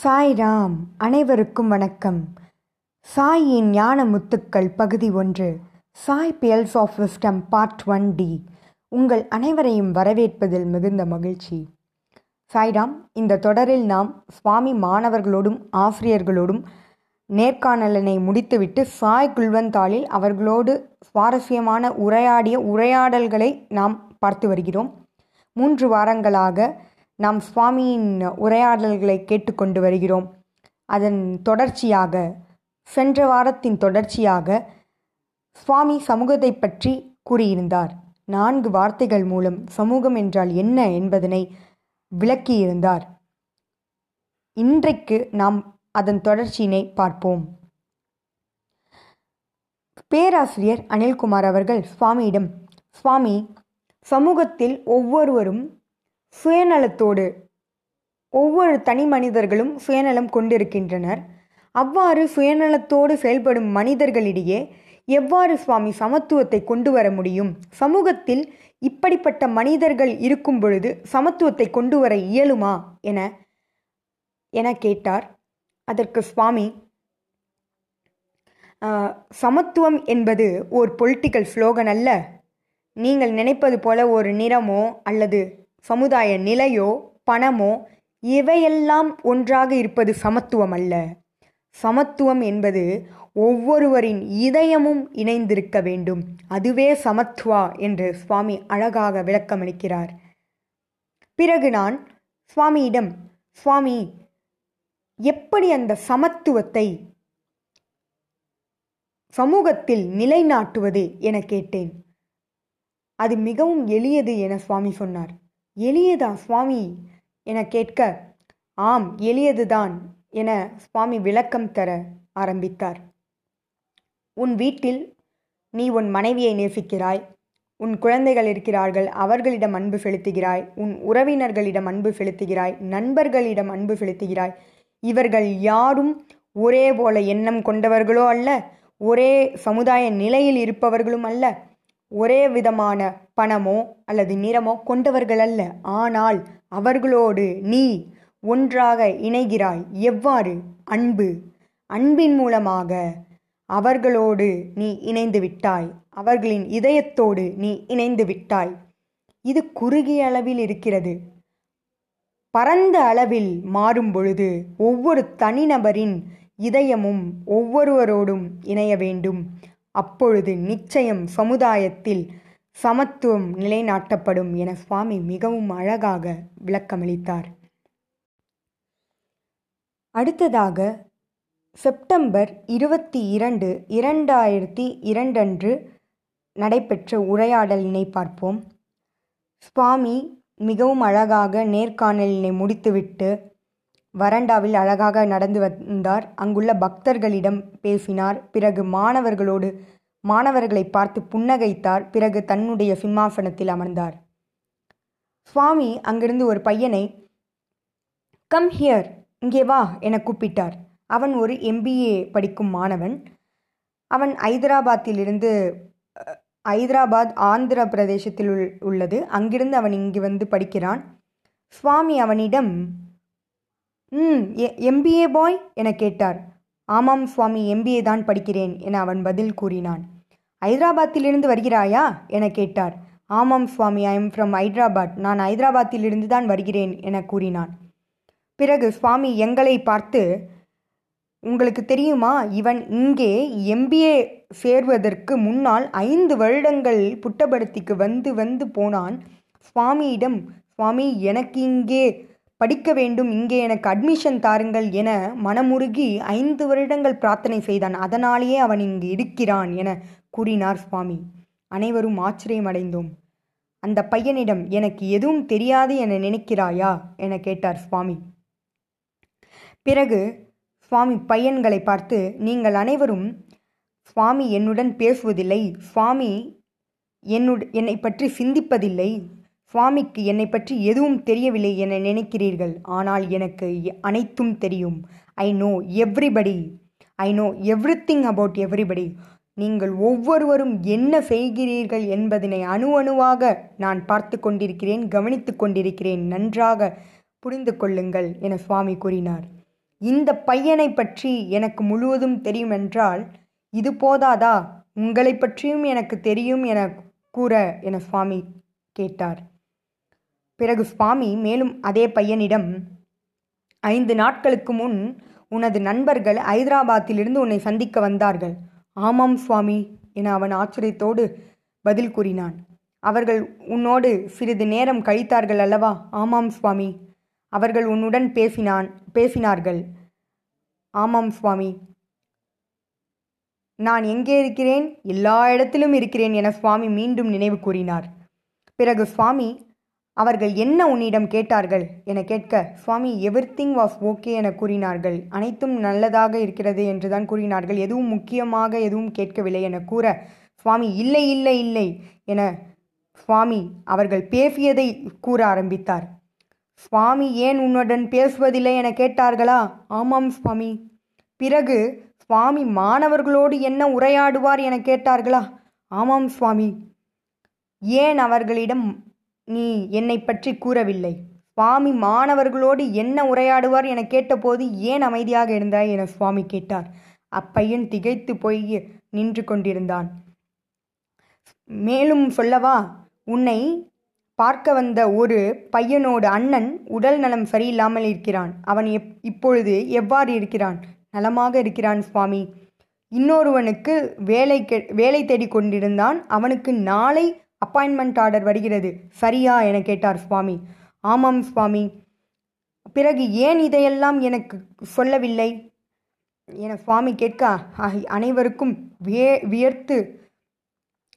சாய் ராம் அனைவருக்கும் வணக்கம். சாயின் ஞான முத்துக்கள் பகுதி ஒன்று Sai pearls of wisdom part one D உங்கள் அனைவரையும் வரவேற்பதில் மிகுந்த மகிழ்ச்சி. சாய்ராம் இந்த தொடரில் நாம் சுவாமி மாணவர்களோடும் ஆசிரியர்களோடும் நேர்காணலனை முடித்துவிட்டு சாய் குல்வந்தாளில் அவர்களோடு சுவாரஸ்யமான உரையாடிய உரையாடல்களை நாம் பார்த்து வருகிறோம். மூன்று வாரங்களாக நாம் சுவாமியின் உரையாடல்களை கேட்டுக்கொண்டு வருகிறோம். அதன் தொடர்ச்சியாக சென்ற வாரத்தின் தொடர்ச்சியாக சுவாமி சமூகத்தை பற்றி கூறியிருந்தார். நான்கு வார்த்தைகள் மூலம் சமூகம் என்றால் என்ன என்பதனை விளக்கியிருந்தார். இன்றைக்கு நாம் அதன் தொடர்ச்சியினை பார்ப்போம். பேராசிரியர் அனில்குமார் அவர்கள் சுவாமியிடம் சுவாமி சமூகத்தில் ஒவ்வொருவரும் சுயநலத்தோடு ஒவ்வொரு தனி மனிதர்களும் சுயநலம் கொண்டிருக்கின்றனர். அவ்வாறு சுயநலத்தோடு செயல்படும் மனிதர்களிடையே எவ்வாறு சுவாமி சமத்துவத்தை கொண்டு வர முடியும்? சமூகத்தில் இப்படிப்பட்ட மனிதர்கள் இருக்கும் பொழுது சமத்துவத்தை கொண்டு வர இயலுமா என என கேட்டார். அதற்கு சுவாமி சமத்துவம் என்பது ஒரு பொலிட்டிக்கல் ஸ்லோகன் அல்ல. நீங்கள் நினைப்பது போல ஒரு நிறமோ அல்லது சமுதாய நிலையோ பணமோ இவையெல்லாம் ஒன்றாக இருப்பது சமத்துவம் அல்ல. சமத்துவம் என்பது ஒவ்வொருவரின் இதயமும் இணைந்திருக்க வேண்டும். அதுவே சமத்துவா என்று சுவாமி அழகாக விளக்கமளிக்கிறார். பிறகு நான் சுவாமியிடம் சுவாமி எப்படி அந்த சமத்துவத்தை சமூகத்தில் நிலைநாட்டுவது? என கேட்டேன். அது மிகவும் எளியது என சுவாமி சொன்னார். எளியதா சுவாமி என கேட்க ஆம் எளியதுதான் என சுவாமி விளக்கம் தர ஆரம்பித்தார். உன் வீட்டில் நீ உன் மனைவியை நேசிக்கிறாய் உன் குழந்தைகள் இருக்கிறார்கள் அவர்களிடம் அன்பு செலுத்துகிறாய் உன் உறவினர்களிடம் அன்பு செலுத்துகிறாய் நண்பர்களிடம் அன்பு செலுத்துகிறாய். இவர்கள் யாரும் ஒரே போல எண்ணம் கொண்டவர்களோ அல்ல ஒரே சமுதாய நிலையில் இருப்பவர்களும் அல்ல ஒரே விதமான பணமோ அல்லது நிறமோ கொண்டவர்கள் அல்ல ஆனால் அவர்களோடு நீ ஒன்றாக இணைகிறாய். எவ்வாறு? அன்பு. அன்பின் மூலமாக அவர்களோடு நீ இணைந்து விட்டாய். அவர்களின் இதயத்தோடு நீ இணைந்து விட்டாய். இது குறுகிய அளவில் இருக்கிறது. பரந்த அளவில் மாறும் பொழுது ஒவ்வொரு தனிநபரின் இதயமும் ஒவ்வொருவரோடும் இணைய வேண்டும். அப்பொழுது நிச்சயம் சமுதாயத்தில் சமத்துவம் நிலைநாட்டப்படும் என சுவாமி மிகவும் அழகாக விளக்கமளித்தார். அடுத்ததாக செப்டம்பர் இருபத்தி இரண்டு இரண்டாயிரத்தி இரண்டன்று நடைபெற்ற உரையாடலினை பார்ப்போம். சுவாமி மிகவும் அழகாக நேர்காணலினை முடித்துவிட்டு வறண்டாவில் அழகாக நடந்து வந்தார். அங்குள்ள பக்தர்களிடம் பேசினார். பிறகு மாணவர்களோடு மாணவர்களை பார்த்து புன்னகைத்தார் பிறகு தன்னுடைய சிம்மாசனத்தில் அமர்ந்தார். சுவாமி அங்கிருந்து ஒரு பையனை கம் ஹியர் இங்கே வா என கூப்பிட்டார். அவன் ஒரு எம்பிஏ படிக்கும் மாணவன். அவன் ஐதராபாத்திலிருந்து ஐதராபாத் ஆந்திர பிரதேசத்தில் உள்ளது. அங்கிருந்து அவன் இங்கு வந்து படிக்கிறான். சுவாமி அவனிடம் ம் எம்பிஏ பாய் என கேட்டார். ஆமாம் சுவாமி எம்பிஏ தான் படிக்கிறேன் என அவன் பதில் கூறினான். ஹைதராபாத்திலிருந்து வருகிறாயா? என கேட்டார். ஆமாம் Swami I am from Hyderabad. நான் ஹைதராபாத்திலிருந்து தான் வருகிறேன் என கூறினான். பிறகு சுவாமி எங்களை பார்த்து உங்களுக்கு தெரியுமா? இவன் இங்கே எம்பிஏ சேர்வதற்கு முன்னால் ஐந்து வருடங்கள் புட்டபர்த்திக்கு வந்து வந்து போனான். சுவாமியிடம் சுவாமி எனக்கு இங்கே படிக்க வேண்டும் இங்கே எனக்கு அட்மிஷன் தாருங்கள் என மனமுருகி ஐந்து வருடங்கள் பிரார்த்தனை செய்தான். அதனாலேயே அவன் இங்கு இருக்கிறான் என கூறினார் சுவாமி. அனைவரும் ஆச்சரியமடைந்தோம். அந்த பையனிடம் எனக்கு எதுவும் தெரியாது என நினைக்கிறாயா? என கேட்டார் சுவாமி. பிறகு சுவாமி பையன்களை பார்த்து நீங்கள் அனைவரும் சுவாமி என்னுடன் பேசுவதில்லை. சுவாமி என்னுட என்னை பற்றி சிந்திப்பதில்லை. சுவாமிக்கு என்னை பற்றி எதுவும் தெரியவில்லை என நினைக்கிறீர்கள். ஆனால் எனக்கு அனைத்தும் தெரியும். I know everybody I know everything about everybody நீங்கள் ஒவ்வொருவரும் என்ன செய்கிறீர்கள் என்பதனை அணு அணுவாக நான் பார்த்து கொண்டிருக்கிறேன் கவனித்து கொண்டிருக்கிறேன். நன்றாக புரிந்து கொள்ளுங்கள் என சுவாமி கூறினார். இந்த பையனை பற்றி எனக்கு முழுவதும் தெரியும் என்றால் இது போதாதா? உங்களை பற்றியும் எனக்கு தெரியும் என கூற என சுவாமி கேட்டார். பிறகு சுவாமி மேலும் அதே பையனிடம் ஐந்து நாட்களுக்கு முன் உனது நண்பர்கள் ஐதராபாத்திலிருந்து உன்னை சந்திக்க வந்தார்கள். ஆமாம் சுவாமி என அவன் ஆச்சரியத்தோடு பதில் கூறினான். அவர்கள் உன்னோடு சிறிது நேரம் கழித்தார்கள் அல்லவா? ஆமாம் சுவாமி. அவர்கள் உன்னுடன் பேசினான் பேசினார்கள். ஆமாம் சுவாமி. நான் எங்கே இருக்கிறேன்? எல்லா இடத்திலும் இருக்கிறேன் என சுவாமி மீண்டும் நினைவு கூறினார். பிறகு சுவாமி அவர்கள் என்ன உன்னிடம் கேட்டார்கள்? என கேட்க சுவாமி எவ்ரிதிங் வாஸ் ஓகே என கூறினார்கள். அனைத்தும் நல்லதாக இருக்கிறது என்றுதான் கூறினார்கள். எதுவும் முக்கியமாக எதுவும் கேட்கவில்லை என கூற சுவாமி இல்லை இல்லை இல்லை என சுவாமி அவர்கள் பேசியதை கூற ஆரம்பித்தார். சுவாமி ஏன் உன்னுடன் பேசுவதில்லை என கேட்டார்களா? ஆமாம் சுவாமி. பிறகு சுவாமி மாணவர்களோடு என்ன உரையாடுவார் என கேட்டார்களா? ஆமாம் சுவாமி. ஏன் அவர்களிடம் நீ என்னை பற்றி கூறவில்லை. சுவாமி மாணவர்களோடு என்ன உரையாடுவார் என கேட்டபோது ஏன் அமைதியாக இருந்தாய் என சுவாமி கேட்டார். அப்பையன் திகைத்து போய் நின்று கொண்டிருந்தான். மேலும் சொல்லவா உன்னை பார்க்க வந்த ஒரு பையனோடு அண்ணன் உடல் நலம் சரியில்லாமல் இருக்கிறான். அவன் எப் இப்பொழுது எவ்வாறு இருக்கிறான்? நலமாக இருக்கிறான் சுவாமி. இன்னொருவனுக்கு வேலை கெ வேலை தேடிக் கொண்டிருந்தான். அவனுக்கு நாளை அப்பாயின்மெண்ட் ஆர்டர் வருகிறது. சரியா? என கேட்டார் சுவாமி. ஆமாம் சுவாமி. பிறகு ஏன் இதையெல்லாம் எனக்கு சொல்லவில்லை? என சுவாமி கேட்க அனைவருக்கும் விய வியர்த்து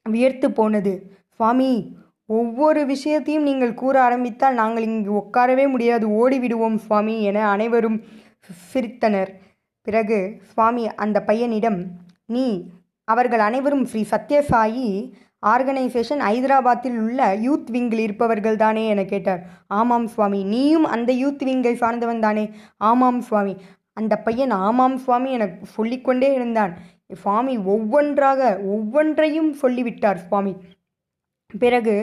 வியர்த்து போனது. சுவாமி ஒவ்வொரு விஷயத்தையும் நீங்கள் கூற ஆரம்பித்தால் நாங்கள் இங்கு உட்காரவே முடியாது. ஓடிவிடுவோம் சுவாமி என அனைவரும் சிரித்தனர். பிறகு சுவாமி அந்த பையனிடம் நீ அவர்கள் அனைவரும் ஸ்ரீ சத்யசாயி ஆர்கனைசேஷன் ஹைதராபாத்தில் உள்ள யூத் விங்கில் இருப்பவர்கள் தானே என கேட்டார். ஆமாம் சுவாமி நீயும் அந்த யூத் விங்கை சார்ந்தவன் தானே. ஆமாம் சுவாமி. அந்த பையன் ஆமாம் சுவாமி என சொல்லிக்கொண்டே இருந்தான். சுவாமி ஒவ்வொன்றாக ஒவ்வொன்றையும் சொல்லிவிட்டார் சுவாமி. பிறகு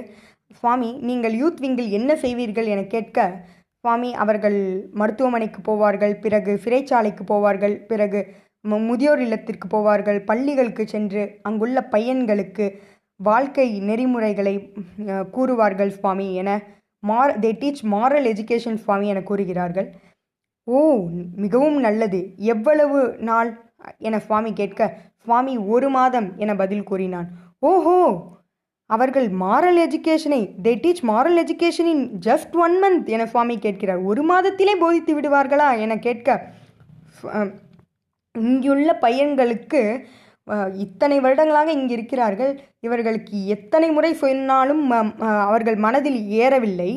சுவாமி நீங்கள் யூத் விங்கில் என்ன செய்வீர்கள் என கேட்க சுவாமி அவர்கள் மருத்துவமனைக்கு போவார்கள் பிறகு சிறைச்சாலைக்கு போவார்கள் பிறகு முதியோர் இல்லத்திற்கு போவார்கள் பள்ளிகளுக்கு சென்று அங்குள்ள பையன்களுக்கு வாழ்க்கை நெறிமுறைகளை கூறுவார்கள் சுவாமி என more they teach moral education Swami என கூறுகிறார்கள். ஓ மிகவும் நல்லது. எவ்வளவு நாள் என சுவாமி கேட்க சுவாமி ஒரு மாதம் என பதில் கூறினான். ஓஹோ! அவர்கள் மாரல் எஜுகேஷனை they teach moral education in just one month என சுவாமி கேட்கிறார். ஒரு மாதத்திலே போதித்து விடுவார்களா என கேட்க இங்குள்ள பையன்களுக்கு இத்தனை வருடங்களாக இங்கு இருக்கிறார்கள். இவர்களுக்கு எத்தனை முறை சொன்னாலும் அவர்கள் மனதில் ஏறவில்லை.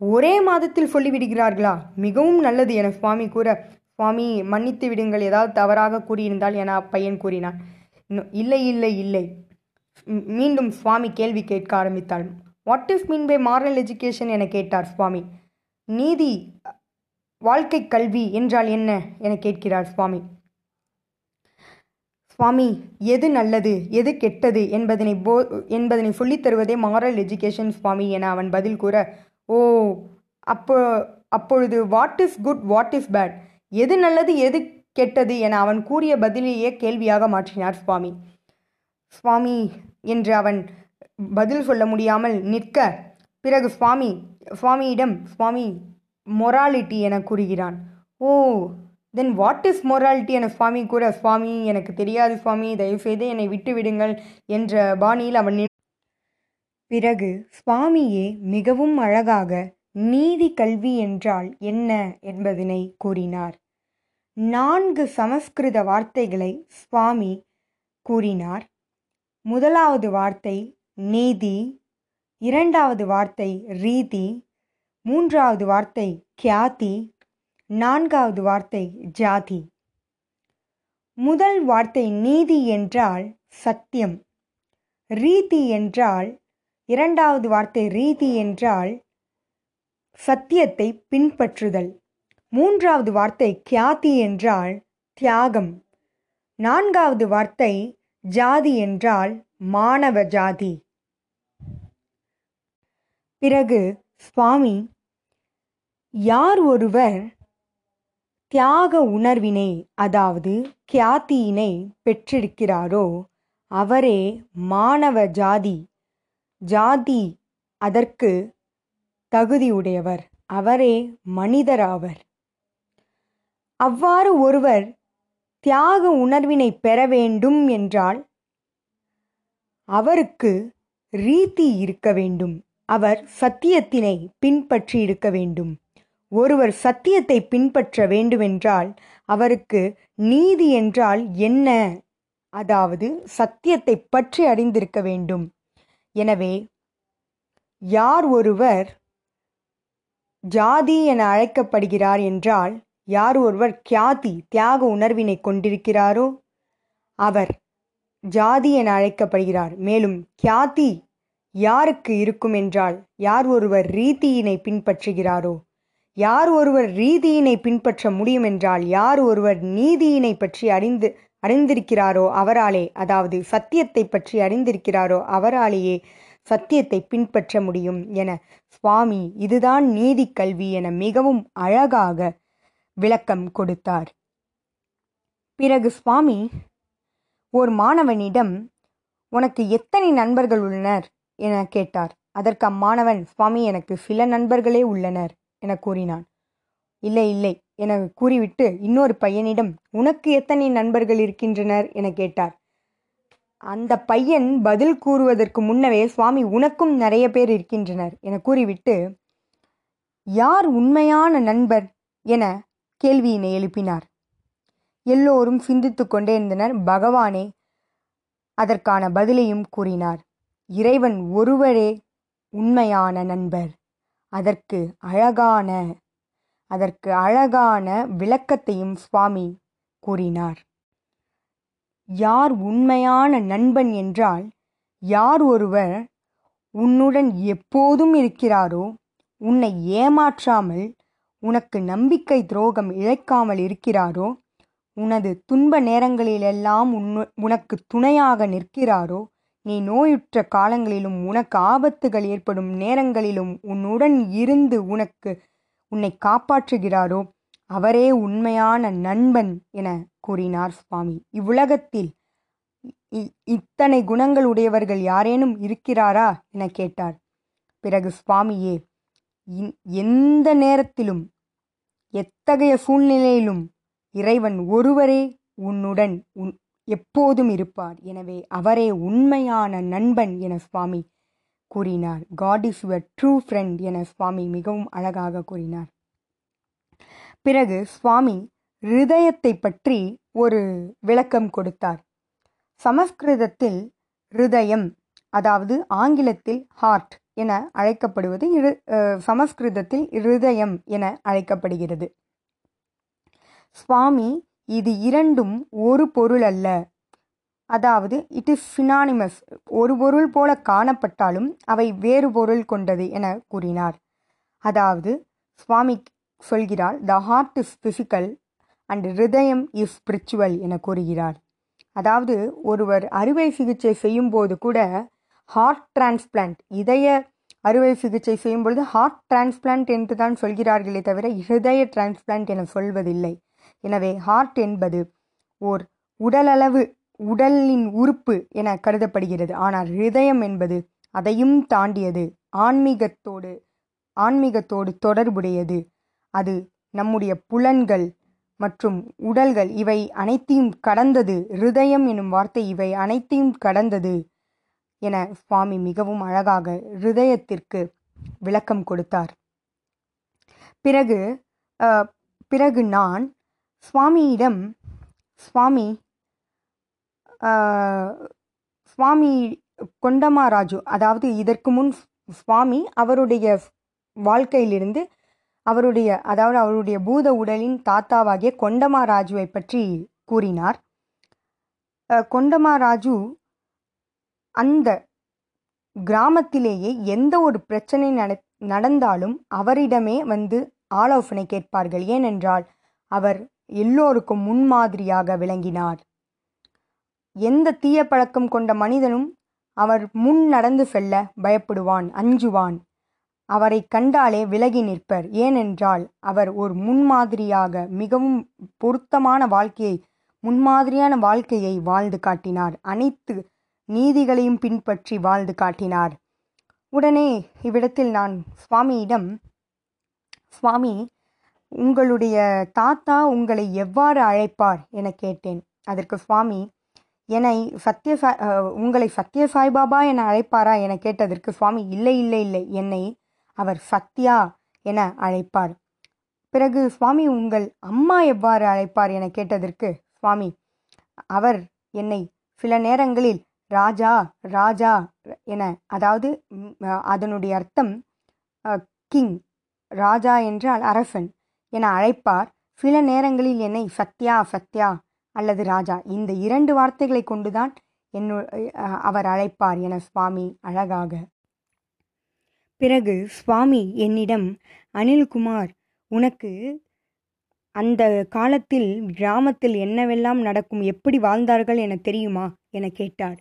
ஒரே மாதத்தில் சொல்லிவிடுகிறார்களா? மிகவும் நல்லது என சுவாமி கூற சுவாமி மன்னித்து விடுங்கள். ஏதாவது தவறாக கூறியிருந்தால் என அப்பையன் கூறினான். இன்னும் இல்லை இல்லை இல்லை. மீண்டும் சுவாமி கேள்வி கேட்க ஆரம்பித்தாள். What is mean by moral education என கேட்டார் சுவாமி. நீதி வாழ்க்கை கல்வி என்றால் என்ன? என கேட்கிறார் சுவாமி. சுவாமி எது நல்லது எது கெட்டது என்பதனை போ என்பதனை சொல்லித் தருவதே மாரல் எஜுகேஷன் சுவாமி என அவன் பதில் கூற ஓ அப்போ அப்பொழுது what is good what is bad எது நல்லது எது கெட்டது? என அவன் கூறிய பதிலையே கேள்வியாக மாற்றினார் சுவாமி. சுவாமி என்று அவன் பதில் சொல்ல முடியாமல் நிற்க பிறகு சுவாமி சுவாமியிடம் சுவாமி மொராலிட்டி என கூறுகிறான். ஓ தென் வாட் இஸ் மொராலிட்டி என சுவாமி கூற சுவாமி எனக்கு தெரியாது சுவாமி தயவுசெய்து என்னை விட்டு விடுங்கள் என்ற பாணியில் அவன் பிறகு சுவாமியே மிகவும் அழகாக நீதி கல்வி என்றால் என்ன? என்பதனை கூறினார். நான்கு சமஸ்கிருத வார்த்தைகளை சுவாமி கூறினார். முதலாவது வார்த்தை நீதி இரண்டாவது வார்த்தை ரீதி மூன்றாவது வார்த்தை கியாதி நான்காவது வார்த்தை ஜாதி. முதல் வார்த்தை நீதி என்றால் சத்தியம். ரீதி என்றால் இரண்டாவது வார்த்தை ரீதி என்றால் சத்தியத்தை பின்பற்றுதல். மூன்றாவது வார்த்தை கியாதி என்றால் தியாகம். நான்காவது வார்த்தை ஜாதி என்றால் மாணவ ஜாதி. பிறகு சுவாமி யார் ஒருவர் தியாக உணர்வினை அதாவது கியாத்தியினை பெற்றிருக்கிறாரோ அவரே மாணவ ஜாதி. ஜாதி அதற்கு தகுதியுடையவர் அவரே மனிதராவர் அவ்வாறு ஒருவர் தியாக உணர்வினை பெற வேண்டும் என்றால் அவருக்கு ரீதி இருக்க வேண்டும் அவர் சத்தியத்தினை பின்பற்றி இருக்க வேண்டும். ஒருவர் சத்தியத்தை பின்பற்ற வேண்டுமென்றால் அவருக்கு நீதி என்றால் என்ன? அதாவது சத்தியத்தை பற்றி அறிந்திருக்க வேண்டும். எனவே யார் ஒருவர் ஜாதி என அழைக்கப்படுகிறார் என்றால் யார் ஒருவர் கியாதி தியாக உணர்வினை கொண்டிருக்கிறாரோ அவர் ஜாதி என அழைக்கப்படுகிறார். மேலும் கியாதி யாருக்கு இருக்கும் என்றால் யார் ஒருவர் ரீதியினை பின்பற்றுகிறாரோ யார் ஒருவர் ரீதியினை பின்பற்ற முடியும் என்றால் யார் ஒருவர் நீதியினை பற்றி அறிந்து அறிந்திருக்கிறாரோ அவராலே அதாவது சத்தியத்தை பற்றி அறிந்திருக்கிறாரோ அவராலேயே சத்தியத்தை பின்பற்ற முடியும் என சுவாமி இதுதான் நீதி கல்வி என மிகவும் அழகாக விளக்கம் கொடுத்தார். பிறகு சுவாமி ஓர் மாணவனிடம் உனக்கு எத்தனை நண்பர்கள் உள்ளனர்? என கேட்டார். அதற்கு அம்மாணவன் சுவாமி எனக்கு சில நண்பர்களே உள்ளனர். என கூறினான். இல்லை இல்லை என கூறிவிட்டு இன்னொரு பையனிடம் உனக்கு எத்தனை நண்பர்கள் இருக்கின்றனர்? என கேட்டார். அந்த பையன் பதில் கூறுவதற்கு முன்னவே சுவாமி உனக்கும் நிறைய பேர் இருக்கின்றனர். என கூறிவிட்டு யார் உண்மையான நண்பர்? என கேள்வியினை எழுப்பினார். எல்லோரும் சிந்தித்து கொண்டே இருந்தனர். பகவானே அதற்கான பதிலையும் கூறினார். இறைவன் ஒருவரே உண்மையான நண்பர். அதற்கு அழகான அதற்கு அழகான விளக்கத்தையும் சுவாமி கூறினார். யார் உண்மையான நண்பன் என்றால் யார் ஒருவர் உன்னுடன் எப்போதும் இருக்கிறாரோ உன்னை ஏமாற்றாமல் உனக்கு நம்பிக்கை துரோகம் இழைக்காமல் இருக்கிறாரோ உனது துன்ப நேரங்களிலெல்லாம் உன்னு உனக்கு துணையாக நிற்கிறாரோ நீ நோயுற்ற காலங்களிலும் உனக்கு ஆபத்துகள் ஏற்படும் நேரங்களிலும் உன்னுடன் இருந்து உனக்கு உன்னை காப்பாற்றுகிறாரோ அவரே உண்மையான நண்பன் என கூறினார் சுவாமி. இவ்வுலகத்தில் இத்தனை குணங்கள் உடையவர்கள் யாரேனும் இருக்கிறாரா என கேட்டார். பிறகு சுவாமியே எந்த நேரத்திலும் எத்தகைய சூழ்நிலையிலும் இறைவன் ஒருவரே உன்னுடன் உன் எப்போதும் இருப்பார். எனவே அவரே உண்மையான நண்பன் என சுவாமி கூறினார். God is your true friend என சுவாமி மிகவும் அழகாக கூறினார். பிறகு சுவாமி ஹிருதயத்தை பற்றி ஒரு விளக்கம் கொடுத்தார். சமஸ்கிருதத்தில் ஹிருதயம் அதாவது ஆங்கிலத்தில் ஹார்ட் என அழைக்கப்படுவது இரு சமஸ்கிருதத்தில் இருதயம் என அழைக்கப்படுகிறது. சுவாமி இது இரண்டும் ஒரு பொருள் அல்ல. அதாவது இட் இஸ் ஃபினானிமஸ் ஒரு பொருள் போல காணப்பட்டாலும் அவை வேறு பொருள் கொண்டது என கூறினார். அதாவது சுவாமி சொல்கிறார் the heart is physical and Hridayam is spiritual என கூறுகிறார். அதாவது ஒருவர் அறுவை சிகிச்சை செய்யும்போது கூட ஹார்ட் டிரான்ஸ்பிளான்ட் இதய அறுவை சிகிச்சை செய்யும் பொழுது ஹார்ட் டிரான்ஸ்பிளான்ட் என்று தான் சொல்கிறார்களே தவிர ஹிருதய டிரான்ஸ்பிளான்ட் என சொல்வதில்லை. எனவே ஹார்ட் என்பது ஓர் உடலளவு உடலின் உறுப்பு என கருதப்படுகிறது. ஆனால் ஹிருதயம் என்பது அதையும் தாண்டியது ஆன்மீகத்தோடு ஆன்மீகத்தோடு தொடர்புடையது. அது நம்முடைய புலன்கள் மற்றும் உடல்கள் இவை அனைத்தையும் கடந்தது. ஹிருதயம் எனும் வார்த்தை இவை அனைத்தையும் கடந்தது என சுவாமி மிகவும் அழகாக ஹிருதயத்திற்கு விளக்கம் கொடுத்தார். பிறகு பிறகு நான் சுவாமியிடம் சுவாமி சுவாமி கொண்டமாராஜு அதாவது இதற்கு முன் சுவாமி அவருடைய வாழ்க்கையிலிருந்து அவருடைய அதாவது அவருடைய பூத உடலின் தாத்தாவாகிய கொண்டமாராஜுவை பற்றி கூறினார். கொண்டமாராஜு அந்த கிராமத்திலேயே எந்த ஒரு பிரச்சனை நட நடந்தாலும் அவரிடமே வந்து ஆலோசனை கேட்பார்கள். ஏனென்றால் அவர் எல்லோருக்கும் முன்மாதிரியாக விளங்கினார். எந்த தீய பழக்கம் கொண்ட மனிதனும் அவர் முன் நடந்து செல்ல பயப்படுவான் அஞ்சுவான். அவரை கண்டாலே விலகி நிற்பர். ஏனென்றால் அவர் ஒரு முன்மாதிரியாக மிகவும் பொருத்தமான வாழ்க்கையை முன்மாதிரியான வாழ்க்கையை வாழ்ந்து காட்டினார். அனைத்து நீதிகளையும் பின்பற்றி வாழ்ந்து காட்டினார். உடனே இவ்விடத்தில் நான் சுவாமியிடம் சுவாமி உங்களுடைய தாத்தா உங்களை எவ்வாறு அழைப்பார் என கேட்டேன். அதற்கு சுவாமி என்னை சத்ய சாய் உங்களை சத்ய சாய்பாபா என அழைப்பாரா? என கேட்டதற்கு சுவாமி இல்லை இல்லை இல்லை என்னை அவர் சத்யா என அழைப்பார். பிறகு சுவாமி உங்கள் அம்மா எவ்வாறு அழைப்பார்? என கேட்டதற்கு சுவாமி அவர் என்னை சில நேரங்களில் ராஜா ராஜா என அதாவது அதனுடைய அர்த்தம் கிங் ராஜா என்றால் அரசன். என அழைப்பார். சில நேரங்களில் என்னை சத்யா சத்யா அல்லது ராஜா இந்த இரண்டு வார்த்தைகளை கொண்டுதான் என்னு அவர் அழைப்பார் என சுவாமி அழகாக. பிறகு சுவாமி என்னிடம் அனில்குமார் உனக்கு அந்த காலத்தில் கிராமத்தில் என்னவெல்லாம் நடக்கும் எப்படி வாழ்ந்தார்கள் என தெரியுமா? என கேட்டார்.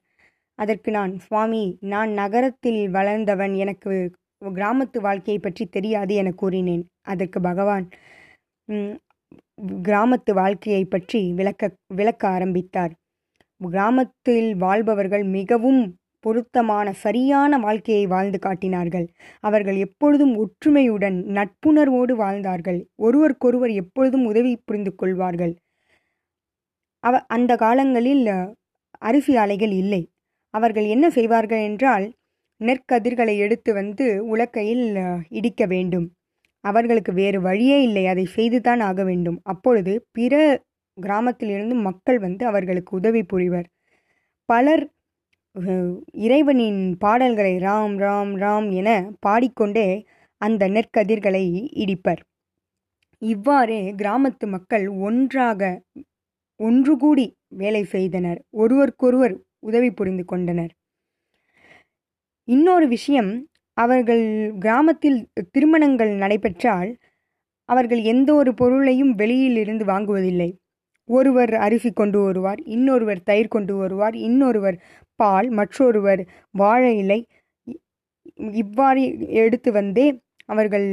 அதற்கு நான் சுவாமி நான் நகரத்தில் வளர்ந்தவன் எனக்கு கிராமத்து வாழ்க்கையை பற்றி தெரியாது என கூறினேன். அதற்கு பகவான் கிராமத்து வாழ்க்கையை பற்றி விளக்க விளக்க ஆரம்பித்தார். கிராமத்தில் வாழ்பவர்கள் மிகவும் பொருத்தமான சரியான வாழ்க்கையை வாழ்ந்து காட்டினார்கள். அவர்கள் எப்பொழுதும் ஒற்றுமையுடன் நட்புணர்வோடு வாழ்ந்தார்கள். ஒருவருக்கொருவர் எப்பொழுதும் உதவி புரிந்து கொள்வார்கள். அவ அந்த காலங்களில் அரிசி ஆலைகள் இல்லை. அவர்கள் என்ன செய்வார்கள் என்றால் நெற்கதிர்களை எடுத்து வந்து உலக்கையில் இடிக்க வேண்டும். அவர்களுக்கு வேறு வழியே இல்லை. அதை செய்துதான் ஆக வேண்டும். அப்பொழுது பிற கிராமத்திலிருந்து மக்கள் வந்து அவர்களுக்கு உதவி புரிவர். பலர் இறைவனின் பாடல்களை ராம் ராம் ராம் என பாடிக்கொண்டே அந்த நெற்கதிர்களை இடிப்பர். இவ்வாறே கிராமத்து மக்கள் ஒன்றாக ஒன்று கூடி வேலை செய்தனர். ஒருவருக்கொருவர் உதவி புரிந்து கொண்டனர். இன்னொரு விஷயம் அவர்கள் கிராமத்தில் திருமணங்கள் நடைபெற்றால் அவர்கள் எந்த ஒரு பொருளையும் வெளியில் இருந்து வாங்குவதில்லை. ஒருவர் அரிசி கொண்டு வருவார் இன்னொருவர் தயிர் கொண்டு வருவார் இன்னொருவர் பால் மற்றொருவர் வாழை இலை. இவ்வாறு எடுத்து வந்தே அவர்கள்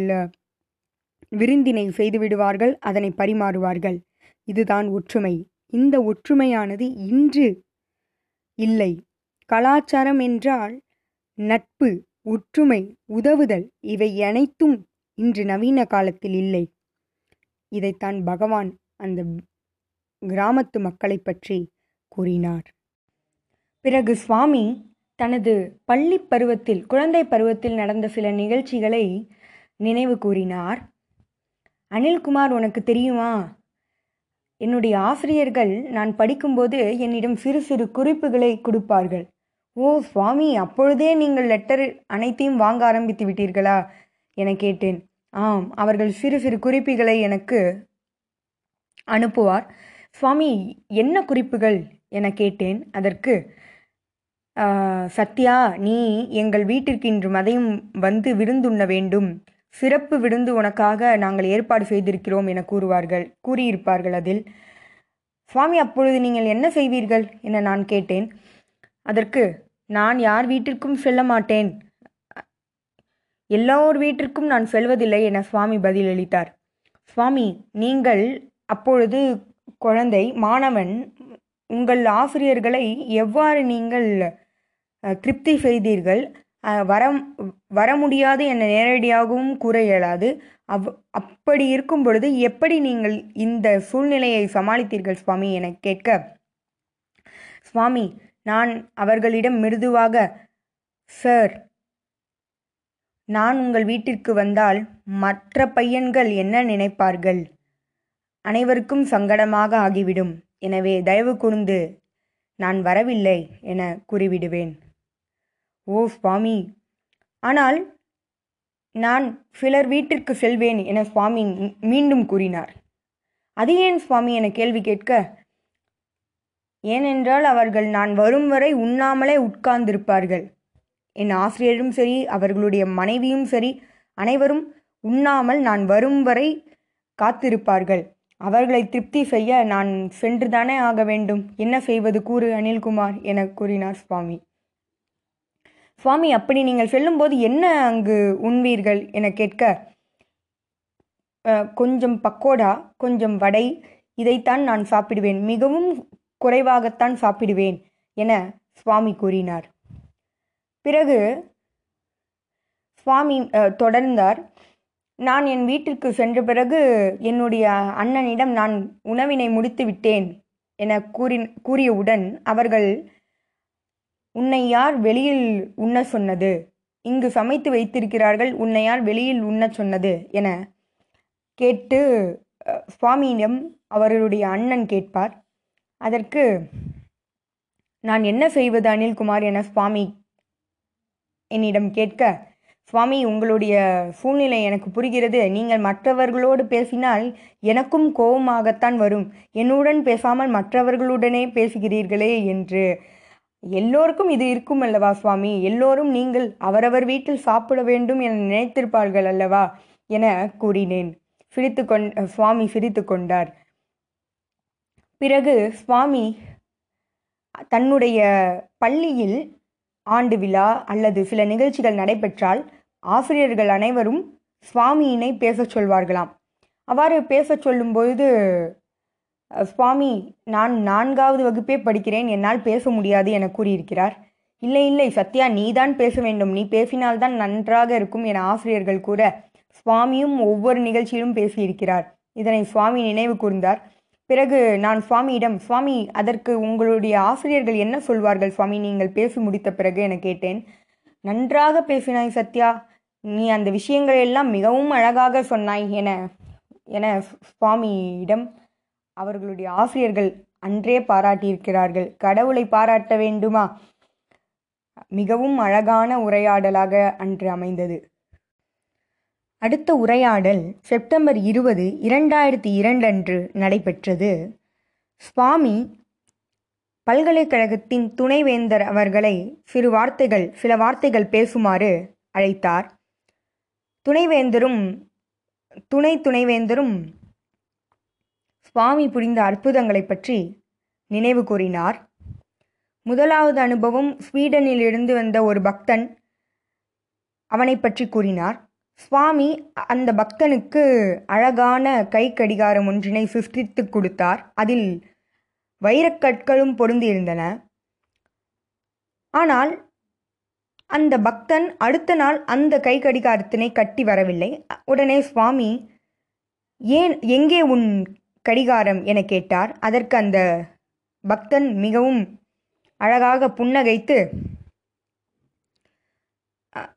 விருந்தினை செய்து விடுவார்கள் அதனை பரிமாறுவார்கள். இதுதான் ஒற்றுமை. இந்த ஒற்றுமையானது இன்று இல்லை. கலாச்சாரம் என்றால் நட்பு ஒற்றுமை உதவுதல் இவை அனைத்தும் இன்று நவீன காலத்தில் இல்லை. இதைத்தான் பகவான் அந்த கிராமத்து மக்களைப் பற்றி கூறினார். பிறகு சுவாமி தனது பள்ளி பருவத்தில் குழந்தை பருவத்தில் நடந்த சில நிகழ்ச்சிகளை நினைவு கூறினார். அனில்குமார் உனக்கு தெரியுமா? என்னுடைய ஆசிரியர்கள் நான் படிக்கும்போது என்னிடம் சிறு சிறு குறிப்புகளை கொடுப்பார்கள். ஓ சுவாமி அப்பொழுதே நீங்கள் லெட்டர் அனைத்தையும் வாங்க ஆரம்பித்து விட்டீர்களா? என கேட்டேன். ஆம் அவர்கள் சிறு சிறு குறிப்புகளை எனக்கு அனுப்புவார். சுவாமி என்ன குறிப்புகள்? என கேட்டேன். அதற்கு சத்யா நீ எங்கள் வீட்டிற்கு இன்று மதியம் வந்து விருந்துண்ண வேண்டும். சிறப்பு விருந்து உனக்காக நாங்கள் ஏற்பாடு செய்திருக்கிறோம் என கூறுவார்கள். கூறியிருப்பார்கள் அதில். சுவாமி அப்பொழுது நீங்கள் என்ன செய்வீர்கள்? என நான் கேட்டேன். அதற்கு நான் யார் வீட்டிற்கும் செல்ல மாட்டேன் எல்லோர் வீட்டிற்கும் நான் செல்வதில்லை என சுவாமி பதிலளித்தார். சுவாமி நீங்கள் அப்பொழுது குழந்தை மாணவன் உங்கள் ஆசிரியர்களை எவ்வாறு நீங்கள் திருப்தி செய்தீர்கள்? வர வர முடியாது என நேரடியாகவும் கூற இயலாது. அவ் அப்படி இருக்கும் பொழுது எப்படி நீங்கள் இந்த சூழ்நிலையை சமாளித்தீர்கள் சுவாமி என கேட்க சுவாமி நான் அவர்களிடம் மிருதுவாக சார் நான் உங்கள் வீட்டிற்கு வந்தால் மற்ற பையன்கள் என்ன நினைப்பார்கள்? அனைவருக்கும் சங்கடமாக ஆகிவிடும். எனவே தயவு கூர்ந்து நான் வரவில்லை என கூறிவிடுவேன். ஓ சுவாமி. ஆனால் நான் சிலர் வீட்டிற்கு செல்வேன் என சுவாமி மீண்டும் கூறினார். அது ஏன் சுவாமி? என கேள்வி கேட்க ஏனென்றால் அவர்கள் நான் வரும் வரை உண்ணாமலே உட்கார்ந்திருப்பார்கள். என் ஆசிரியரும் சரி அவர்களுடைய மனைவியும் சரி அனைவரும் உண்ணாமல் நான் வரும் வரை காத்திருப்பார்கள். அவர்களை திருப்தி செய்ய நான் சென்றுதானே ஆக வேண்டும். என்ன செய்வது? கூறு அனில்குமார் என கூறினார் சுவாமி. சுவாமி அப்படி நீங்கள் செல்லும்போது என்ன அங்கு உண்வீர்கள் என கேட்க கொஞ்சம் பக்கோடா கொஞ்சம் வடை இதைத்தான் நான் சாப்பிடுவேன். மிகவும் குறைவாகத்தான் சாப்பிடுவேன் என சுவாமி கூறினார். பிறகு சுவாமி தொடர்ந்தார். நான் என் வீட்டிற்கு சென்ற பிறகு என்னுடைய அண்ணனிடம் நான் உணவினை முடித்து விட்டேன் என கூறி கூறியவுடன் அவர்கள் உன்னை யார் வெளியில் உண்ண சொன்னது? இங்கு சமைத்து வைத்திருக்கிறார்கள் உன்னை யார் வெளியில் உண்ண சொன்னது? என கேட்டு சுவாமியிடம் அவர்களுடைய அண்ணன் கேட்பார். அதற்கு நான் என்ன செய்வது அனில்குமார் என சுவாமி என்னிடம் கேட்க சுவாமி உங்களுடைய சூழ்நிலை எனக்கு புரிகிறது. நீங்கள் மற்றவர்களோடு பேசினால் எனக்கும் கோபமாகத்தான் வரும். என்னுடன் பேசாமல் மற்றவர்களுடனே பேசுகிறீர்களே என்று. எல்லோருக்கும் இது இருக்கும் அல்லவா சுவாமி? எல்லோரும் நீங்கள் அவரவர் வீட்டில் சாப்பிட வேண்டும் என நினைத்திருப்பார்கள் அல்லவா? என கூறினேன். சிரித்து கொண் சுவாமி சிரித்து கொண்டார் பிறகு சுவாமி தன்னுடைய பள்ளியில் ஆண்டு விழா அல்லது சில நிகழ்ச்சிகள் நடைபெற்றால் ஆசிரியர்கள் அனைவரும் சுவாமியினை பேசச் சொல்வார்களாம். அவ்வாறு பேசச் சொல்லும்பொழுது சுவாமி நான் நான்காவது வகுப்பே படிக்கிறேன் என்னால் பேச முடியாது என கூறியிருக்கிறார். இல்லை இல்லை சத்யா நீதான் பேச வேண்டும். நீ பேசினால்தான் நன்றாக இருக்கும் என ஆசிரியர்கள் கூற சுவாமியும் ஒவ்வொரு நிகழ்ச்சியிலும் பேசியிருக்கிறார். இதனை சுவாமி நினைவு கூர்ந்தார். பிறகு நான் சுவாமியிடம் சுவாமி அதற்கு உங்களுடைய ஆசிரியர்கள் என்ன சொல்வார்கள்? சுவாமி நீங்கள் பேசி முடித்த பிறகு என கேட்டேன். நன்றாக பேசினாய் சத்யா. நீ அந்த விஷயங்களை எல்லாம் மிகவும் அழகாக சொன்னாய் என என சுவாமியிடம் அவர்களுடைய ஆசிரியர்கள் அன்றே பாராட்டியிருக்கிறார்கள். கடவுளை பாராட்ட வேண்டுமா? மிகவும் அழகான உரையாடலாக அன்று அமைந்தது. அடுத்த உரையாடல் செப்டம்பர் இருபது இரண்டாயிரத்தி இரண்டு அன்று நடைபெற்றது. சுவாமி பல்கலைக்கழகத்தின் துணைவேந்தர் அவர்களை சிறு வார்த்தைகள் சில வார்த்தைகள் பேசுமாறு அழைத்தார். துணைவேந்தரும் துணை துணைவேந்தரும் சுவாமி புரிந்த அற்புதங்களைப் பற்றி நினைவு கூறினார். முதலாவது அனுபவம் ஸ்வீடனிலிருந்து வந்த ஒரு பக்தன் அவனை பற்றி கூறினார். சுவாமி அந்த பக்தனுக்கு அழகான கை கடிகாரம் ஒன்றினை சிருஷ்டித்து கொடுத்தார். அதில் வைரக்கற்களும் பொருந்தியிருந்தன. ஆனால் அந்த பக்தன் அடுத்த நாள் அந்த கை கடிகாரத்தினை கட்டி வரவில்லை. உடனே சுவாமி ஏன் எங்கே உன் கடிகாரம்? என கேட்டார். அதற்கு அந்த பக்தன் மிகவும் அழகாக புன்னகைத்து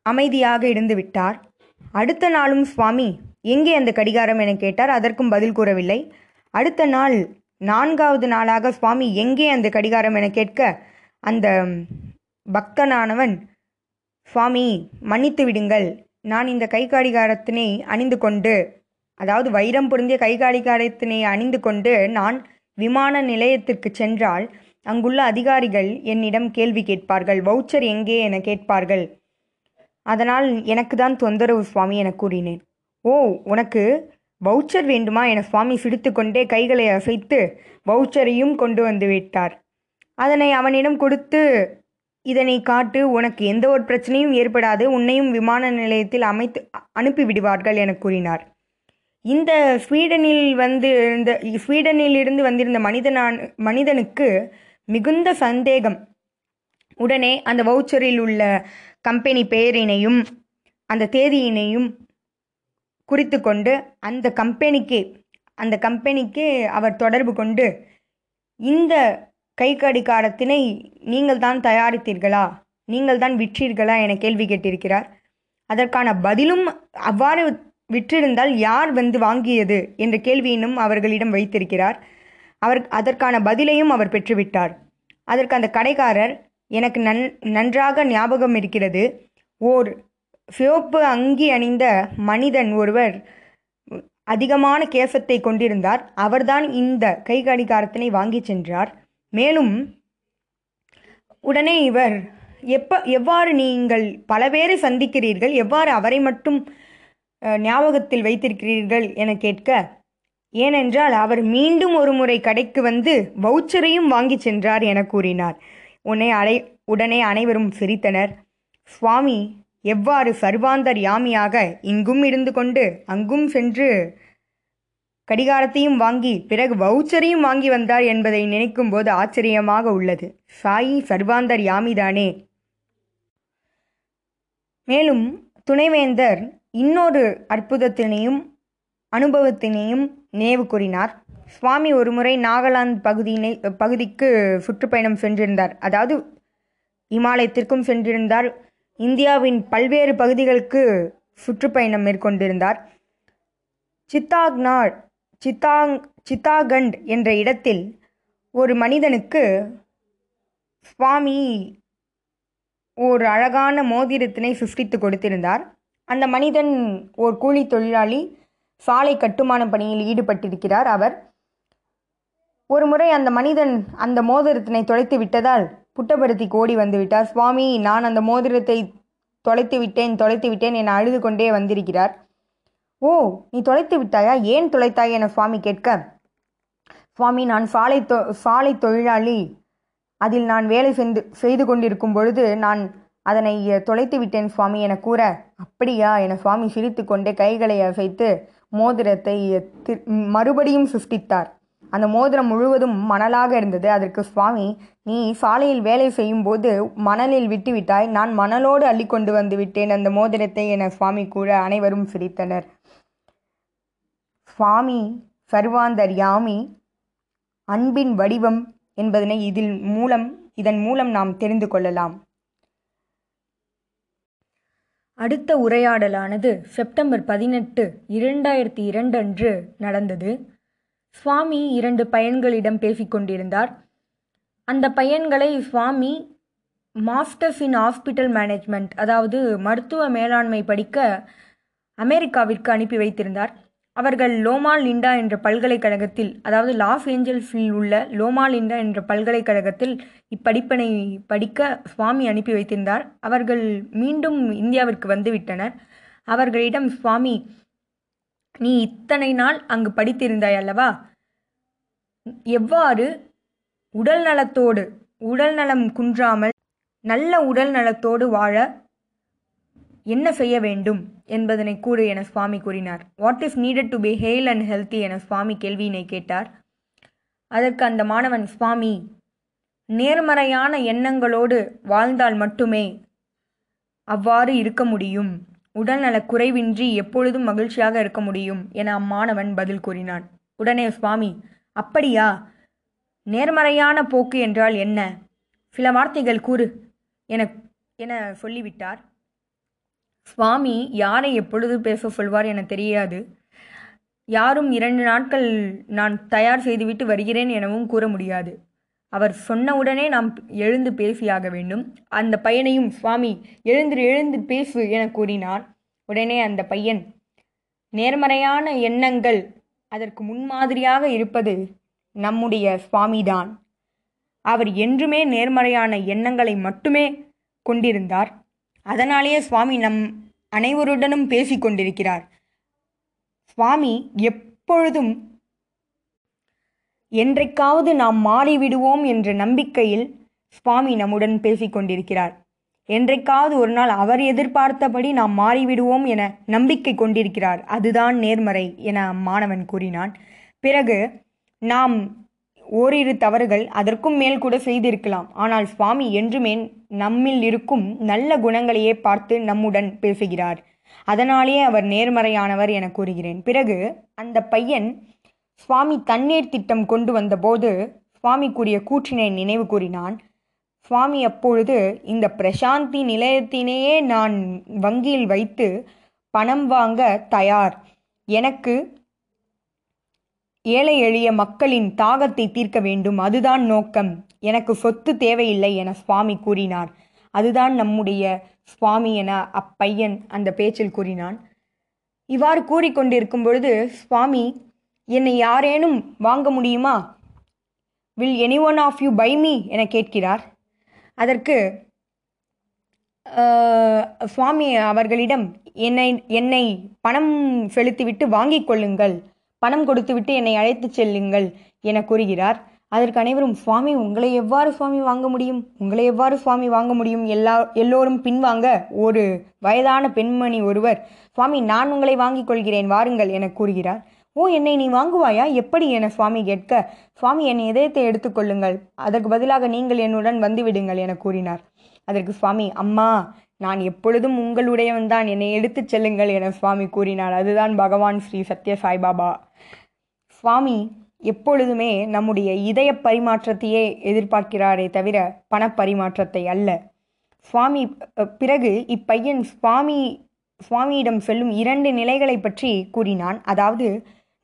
அமைதியாக இருந்து விட்டார். அடுத்த நாளும் சுவாமி எங்கே அந்த கடிகாரம் என கேட்டார் அதற்கும் பதில் கூறவில்லை. அடுத்த நாள் நான்காவது நாளாக சுவாமி எங்கே அந்த கடிகாரம் என கேட்க அந்த பக்தனானவன் சுவாமி மன்னித்து விடுங்கள் நான் இந்த கை கடிகாரத்தினை அணிந்து கொண்டு அதாவது வைரம் பொருந்திய கை கடிகாரத்தினை அணிந்து கொண்டு நான் விமான நிலையத்திற்கு சென்றால் அங்குள்ள அதிகாரிகள் என்னிடம் கேள்வி கேட்பார்கள் வவுச்சர் எங்கே? என கேட்பார்கள். அதனால் எனக்கு தான் தொந்தரவு சுவாமி என கூறினேன். ஓ உனக்கு வவுச்சர் வேண்டுமா என சுவாமி சிரித்துக்கொண்டே கைகளை அசைத்து வவுச்சரையும் கொண்டு வந்து விட்டார். அதனை அவனிடம் கொடுத்து இதனை காட்டு உனக்கு எந்த ஒரு பிரச்சனையும் ஏற்படாது உன்னையும் விமான நிலையத்தில் அமைத்து அனுப்பிவிடுவார்கள் என கூறினார். இந்த ஸ்வீடனில் வந்து இருந்த ஸ்வீடனில் இருந்து வந்திருந்த மனிதனான் மனிதனுக்கு மிகுந்த சந்தேகம். உடனே அந்த வவுச்சரில் உள்ள கம்பெனி பெயரினையும் அந்த தேதியினையும் குறித்து கொண்டு அந்த கம்பெனிக்கு அந்த கம்பெனிக்கு அவர் தொடர்பு கொண்டு இந்த கை கடிகாரத்தினை நீங்கள் தான் தயாரித்தீர்களா? நீங்கள் தான் விற்றீர்களா என கேள்வி கேட்டிருக்கிறார். அதற்கான பதிலும் அவ்வாறு விற்றிருந்தால் யார் வந்து வாங்கியது என்ற கேள்வியினும் அவர்களிடம் வைத்திருக்கிறார். அவர் அதற்கான பதிலையும் அவர் பெற்றுவிட்டார். அதற்கு அந்த கடைக்காரர் எனக்கு நன் நன்றாக ஞாபகம் இருக்கிறது. ஓர் சிவப்பு அங்கி அணிந்த மனிதன் ஒருவர் அதிகமான கேசத்தை கொண்டிருந்தார். அவர்தான் இந்த கை கடிகாரத்தினை வாங்கி சென்றார். மேலும் உடனே இவர் எப்ப எவ்வாறு நீங்கள் பல பேரை சந்திக்கிறீர்கள்? எவ்வாறு அவரை மட்டும் ஞாபகத்தில் வைத்திருக்கிறீர்கள்? என கேட்க ஏனென்றால் அவர் மீண்டும் ஒரு முறை கடைக்கு வந்து வவுச்சரையும் வாங்கி சென்றார் என கூறினார். உன்னை அலை உடனே அனைவரும் சிரித்தனர். சுவாமி எவ்வாறு சர்வாந்தர் யாமியாக இங்கும் இருந்து கொண்டு அங்கும் சென்று கடிகாரத்தையும் வாங்கி பிறகு வவுச்சரையும் வாங்கி வந்தார் என்பதை நினைக்கும் போது ஆச்சரியமாக உள்ளது. சாயி சர்வாந்தர் யாமிதானே? மேலும் துணைவேந்தர் இன்னொரு அற்புதத்தினையும் அனுபவத்தினையும் நினைவு கூறினார். சுவாமி ஒருமுறை நாகாலாந்து பகுதியினை பகுதிக்கு சுற்றுப்பயணம் சென்றிருந்தார். அதாவது இமாலயத்திற்கும் சென்றிருந்தார். இந்தியாவின் பல்வேறு பகுதிகளுக்கு சுற்றுப்பயணம் மேற்கொண்டிருந்தார். சித்தாக்னார் சித்தாங் சித்தாகண்ட் என்ற இடத்தில் ஒரு மனிதனுக்கு சுவாமி ஒரு அழகான மோதிரத்தினை சிருஷ்டித்து கொடுத்திருந்தார். அந்த மனிதன் ஓர் கூலி தொழிலாளி சாலை கட்டுமான பணியில் ஈடுபட்டிருக்கிறார். அவர் ஒரு முறை அந்த மனிதன் அந்த மோதிரத்தினை தொலைத்து விட்டதால் புட்டபர்த்திக்கு ஓடி வந்துவிட்டார் சுவாமி நான் அந்த மோதிரத்தை தொலைத்து விட்டேன் தொலைத்து விட்டேன் என அழுது கொண்டே வந்திருக்கிறார். ஓ நீ தொலைத்து விட்டாயா? ஏன் தொலைத்தாய்? என சுவாமி கேட்க சுவாமி நான் சாலை தொ சாலை தொழிலாளி. அதில் நான் வேலை செய்து செய்து கொண்டிருக்கும் பொழுது நான் அதனை தொலைத்து விட்டேன் சுவாமி என கூற அப்படியா? என சுவாமி சிரித்து கொண்டே கைகளை அசைத்து மோதிரத்தை தி- மறுபடியும் சிருஷ்டித்தார். அந்த மோதிரம் முழுவதும் மணலாக இருந்தது. அதற்கு சுவாமி நீ சாலையில் வேலை செய்யும் போது மணலில் விட்டுவிட்டாய். நான் மணலோடு அள்ளி கொண்டு வந்து விட்டேன். அந்த மோதிரத்தை என சுவாமி கூற அனைவரும் சிரித்தனர். சுவாமி சர்வாந்தர் யாமி அன்பின் வடிவம் என்பதனை இதில் மூலம் இதன் மூலம் நாம் தெரிந்து கொள்ளலாம். அடுத்த உரையாடலானது செப்டம்பர் பதினெட்டு இரண்டாயிரத்தி இரண்டு அன்று நடந்தது. சுவாமி இரண்டு பையன்களிடம் பேசிக்கொண்டிருந்தார். அந்த பையன்களை Swami masters in hospital management அதாவது மருத்துவ மேலாண்மை படிக்க அமெரிக்காவிற்கு அனுப்பி வைத்திருந்தார். அவர்கள் லோமா லிண்டா என்ற பல்கலைக்கழகத்தில் அதாவது லாஸ் ஏஞ்சல்ஸில் உள்ள லோமா லிண்டா என்ற பல்கலைக்கழகத்தில் இப்படிப்பினை படிக்க சுவாமி அனுப்பி வைத்திருந்தார். அவர்கள் மீண்டும் இந்தியாவிற்கு வந்துவிட்டனர். அவர்களிடம் சுவாமி நீ இத்தனை நாள் அங்கு படித்திருந்தாய் அல்லவா? எவ்வாறு? உடல் நலத்தோடு உடல் நலம் குன்றாமல் நல்ல உடல் நலத்தோடு வாழ என்ன செய்ய வேண்டும் என்பதனை கூறு என சுவாமி கூறினார். What is needed to be hale and healthy என சுவாமி கேள்வியினை கேட்டார். அதற்கு அந்த மாணவன் சுவாமி நேர்மறையான எண்ணங்களோடு வாழ்ந்தால் மட்டுமே அவ்வாறு இருக்க முடியும். உடல்நலக் குறைவின்றி எப்பொழுதும் மகிழ்ச்சியாக இருக்க முடியும் என அம்மாணவன் பதில் கூறினான். உடனே சுவாமி அப்படியா? நேர்மறையான போக்கு என்றால் என்ன? சில வார்த்தைகள் கூறு என என சொல்லிவிட்டார். சுவாமி யாரை எப்பொழுது பேச சொல்வார் என தெரியாது. யாரும் இரண்டு நாட்கள் நான் தயார் செய்துவிட்டு வருகிறேன் எனவும் கூற முடியாது. அவர் சொன்னவுடனே நாம் எழுந்து பேசியாக வேண்டும். அந்த பையனையும் சுவாமி எழுந்து எழுந்து பேசு என கூறினார் உடனே அந்த பையன் நேர்மறையான எண்ணங்கள் அதற்கு முன்மாதிரியாக இருப்பது நம்முடைய சுவாமிதான். அவர் என்றுமே நேர்மறையான எண்ணங்களை மட்டுமே கொண்டிருந்தார். அதனாலேயே சுவாமி நம் அனைவருடனும் பேசிக் கொண்டிருக்கிறார் சுவாமி எப்பொழுதும் என்றைக்காவது நாம் மாறிவிடுவோம் என்ற நம்பிக்கையில் சுவாமி நம்முடன் பேசிக்கொண்டிருக்கிறார். என்றைக்காவது ஒரு நாள் அவர் எதிர்பார்த்தபடி நாம் மாறிவிடுவோம் என நம்பிக்கை கொண்டிருக்கிறார். அதுதான் நேர்மறை என அம்மாணவன் கூறினான். பிறகு நாம் ஓரிரு தவறுகள் அதற்கும் மேல் கூட செய்திருக்கலாம். ஆனால் சுவாமி என்றுமே நம்மில் இருக்கும் நல்ல குணங்களையே பார்த்து நம்முடன் பேசுகிறார். அதனாலேயே அவர் நேர்மறையானவர் என கூறுகிறேன். பிறகு அந்த பையன் சுவாமி தண்ணீர் திட்டம் கொண்டு வந்தபோது சுவாமி கூறிய கூற்றினை நினைவு கூறினான். சுவாமி அப்பொழுது இந்த பிரசாந்தி நிலையத்தினையே நான் வங்கியில் வைத்து பணம் வாங்க தயார். எனக்கு ஏழை எளிய மக்களின் தாகத்தை தீர்க்க வேண்டும். அதுதான் நோக்கம். எனக்கு சொத்து தேவையில்லை என சுவாமி கூறினார். அதுதான் நம்முடைய சுவாமி என அப்பையன் அந்த பேச்சில் கூறினான். இவ்வாறு கூறிக்கொண்டிருக்கும் பொழுது சுவாமி என்னை யாரேனும் வாங்க முடியுமா? Will any one of you buy me என கேட்கிறார். அதற்கு சுவாமி அவர்களிடம் என்னை என்னை பணம் செலுத்திவிட்டு வாங்கிக் கொள்ளுங்கள். பணம் கொடுத்துவிட்டு என்னை அழைத்துச் செல்லுங்கள் என கூறுகிறார். அதற்கு அனைவரும் சுவாமி உங்களை எவ்வாறு சுவாமி வாங்க முடியும்? உங்களை எவ்வாறு சுவாமி வாங்க முடியும்? எல்லா எல்லோரும் பின்வாங்க. ஒரு வயதான பெண்மணி ஒருவர் சுவாமி நான் உங்களை வாங்கிக் கொள்கிறேன் வாருங்கள் என கூறுகிறார். ஓ என்னை நீ வாங்குவாயா? எப்படி என சுவாமி கேட்க? சுவாமி என் இதயத்தை எடுத்துக்கொள்ளுங்கள் அதற்கு பதிலாக நீங்கள் என்னுடன் வந்துவிடுங்கள் என கூறினார். அதற்கு சுவாமி அம்மா நான் எப்பொழுதும் உங்களுடையவன் தான். என்னை எடுத்துச் செல்லுங்கள் என சுவாமி கூறினார். அதுதான் பகவான் ஸ்ரீ சத்ய சாய்பாபா சுவாமி எப்பொழுதுமே நம்முடைய இதய பரிமாற்றத்தையே எதிர்பார்க்கிறாரே தவிர பணப்பரிமாற்றத்தை அல்ல. சுவாமி பிறகு இப்பையன் சுவாமி சுவாமியிடம் சொல்லும் இரண்டு நிலைகளை பற்றி கூறினான். அதாவது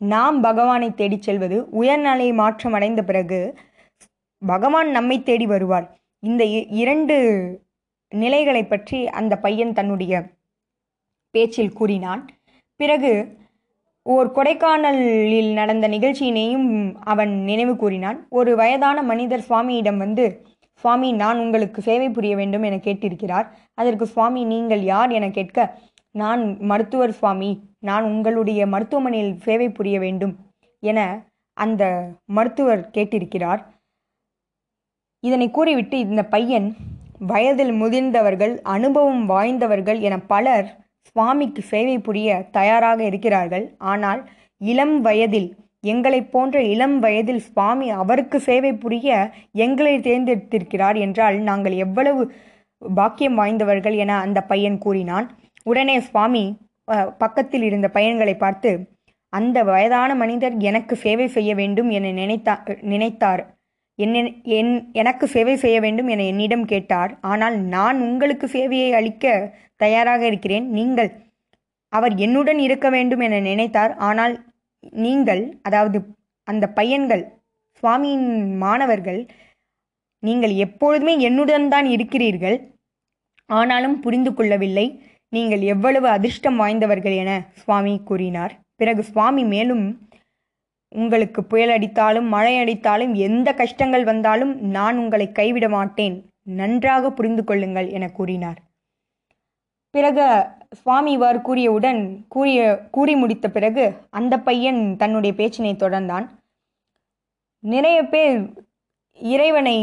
நாம் பகவானை தேடிச் செல்வது உயர்நிலை மாற்றம் அடைந்த பிறகு பகவான் நம்மை தேடி வருவார். இந்த இ- இரண்டு நிலைகளை பற்றி அந்த பையன் தன்னுடைய பேச்சில் கூறினான். பிறகு ஓர் கொடைக்கானலில் நடந்த நிகழ்ச்சியினையும் அவன் நினைவு கூறினான். ஒரு வயதான மனிதர் சுவாமியிடம் வந்து சுவாமி நான் உங்களுக்கு சேவை புரிய வேண்டும் என கேட்டிருக்கிறார். அதற்கு சுவாமி நீங்கள் யார்? என கேட்க நான் மருத்துவர் சுவாமி. நான் உங்களுடைய மருத்துவமனையில் சேவை புரிய வேண்டும் என அந்த மருத்துவர் கேட்டிருக்கிறார். இதனை கூறிவிட்டு இந்த பையன் வயதில் முதிர்ந்தவர்கள் அனுபவம் வாய்ந்தவர்கள் என பலர் சுவாமிக்கு சேவை புரிய தயாராக இருக்கிறார்கள். ஆனால் இளம் வயதில் எங்களைப் போன்ற இளம் வயதில் சுவாமி அவருக்கு சேவை புரிய எங்களை தேர்ந்தெடுத்திருக்கிறார் என்றால் நாங்கள் எவ்வளவு பாக்கியம் வாய்ந்தவர்கள் என அந்த பையன் கூறினான். உடனே சுவாமி பக்கத்தில் இருந்த பையன்களை பார்த்து அந்த வயதான மனிதர் எனக்கு சேவை செய்ய வேண்டும் என நினைத்தா நினைத்தார். என்ன என் எனக்கு சேவை செய்ய வேண்டும் என என்னிடம் கேட்டார். ஆனால் நான் உங்களுக்கு சேவையை அளிக்க தயாராக இருக்கிறேன். நீங்கள் அவர் என்னுடன் இருக்க வேண்டும் என நினைத்தார். ஆனால் நீங்கள் அதாவது அந்த பையன்கள் சுவாமியின் மாணவர்கள் நீங்கள் எப்பொழுதுமே என்னுடன் தான் இருக்கிறீர்கள். ஆனாலும் புரிந்து கொள்ளவில்லை. நீங்கள் எவ்வளவு அதிர்ஷ்டம் வாய்ந்தவர்கள் என சுவாமி கூறினார். பிறகு சுவாமி மேலும் உங்களுக்கு புயல் அடித்தாலும் மழை அடித்தாலும் எந்த கஷ்டங்கள் வந்தாலும் நான் உங்களை கைவிட மாட்டேன். நன்றாக புரிந்து கொள்ளுங்கள் என கூறினார். பிறகு சுவாமி இவ்வாறு கூறியவுடன் கூறிய கூறி முடித்த பிறகு அந்த பையன் தன்னுடைய பேச்சினை தொடர்ந்தான். நிறைய பேர் இறைவனை